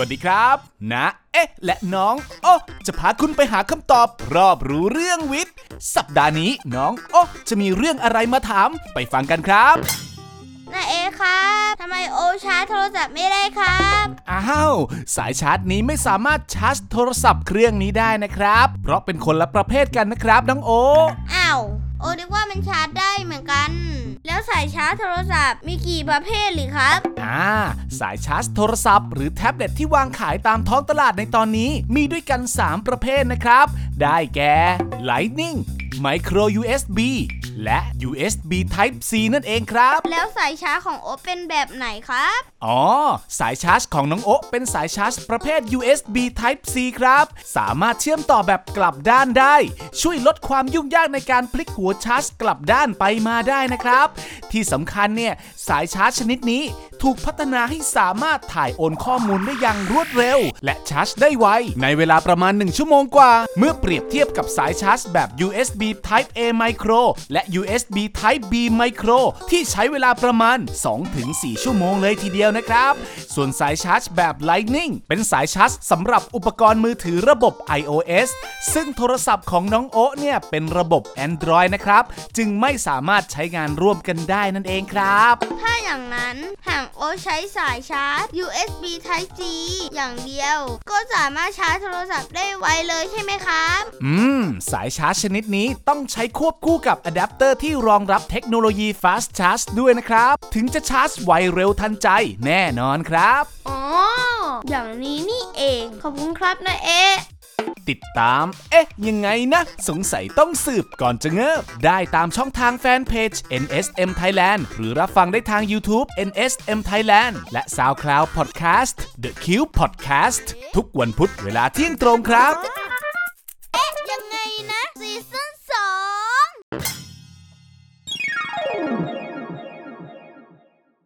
วัสดีครับ นะ เอ๊ะ และน้องโอ้จะพาคุณไปหาคำตอบ รอบรู้เรื่องวิทย์ สัปดาห์นี้น้องโอ้จะมีเรื่องอะไรมาถามไปฟังกันครับนาเอครับทำไมโอชาร์จโทรศัพท์ไม่ได้ครับ อ้าว สายชาร์จนี้ไม่สามารถชาร์จโทรศัพท์เครื่องนี้ได้นะครับ เพราะเป็นคนละประเภทกันนะครับน้องโอ อ้าว โอนึกว่ามันชาร์จได้เหมือนกัน แล้วสายชาร์จโทรศัพท์มีกี่ประเภทหรือครับ อ่า สายชาร์จโทรศัพท์ หรือแท็บเล็ตที่วางขายตามท้องตลาดในตอนนี้มีด้วยกัน 3 ประเภทนะครับ ได้แก่ Lightning Micro USB และ USB Type C นั่นเองครับ แล้วสายชาร์จของโอเป็นแบบไหนครับ อ๋อ สายชาร์จของน้องโอะเป็นสายชาร์จประเภท USB Type C ครับ สามารถเชื่อมต่อแบบกลับด้านได้ ช่วยลดความยุ่งยากในการพลิกหัวชาร์จกลับด้านไปมาได้นะครับ ที่สำคัญเนี่ย สายชาร์จชนิดนี้ถูกพัฒนาให้สามารถถ่ายโอนข้อมูลได้อย่างรวดเร็ว และชาร์จได้ไว ในเวลาประมาณ 1 ชั่วโมงกว่า เมื่อเปรียบเทียบกับสายชาร์จแบบ USB Type A Micro และ USB Type B Micro ที่ใช้เวลาประมาณ 2-4 ชั่วโมงเลยทีเดียวนะครับ ส่วนสายชาร์จแบบ Lightning เป็นสายชาร์จสำหรับอุปกรณ์มือถือระบบ iOS ซึ่งโทรศัพท์ของน้องโอะเนี่ยเป็นระบบ Android นะครับ จึงไม่สามารถใช้งานร่วมกันได้นั่นเองครับ ถ้าอย่างนั้นห่างกโอใช้สายชาร์จ USB Type C อย่างเดียว ก็สามารถชาร์จโทรศัพท์ได้ไวเลยใช่ไหมครับ อืม สายชาร์จชนิดนี้ต้องใช้ควบคู่กับอะแดปเตอร์ที่รองรับเทคโนโลยี Fast Charge ด้วยนะครับ ถึงจะชาร์จไวเร็วทันใจแน่นอนครับ อ๋อ อย่างนี้นี่เอง ขอบคุณครับนาเอ ติดตาม เอ๊ะ ยังไงนะ สงสัยต้องสืบก่อนจะเงิบ ได้ตามช่องทางแฟนเพจ NSM Thailand หรือรับฟังได้ทาง YouTube NSM Thailand และ SoundCloud Podcast The Cube Podcast ทุกวันพุธเวลาเที่ยงตรงครับ เอ๊ะ ยังไงนะ ซีซั่นสอง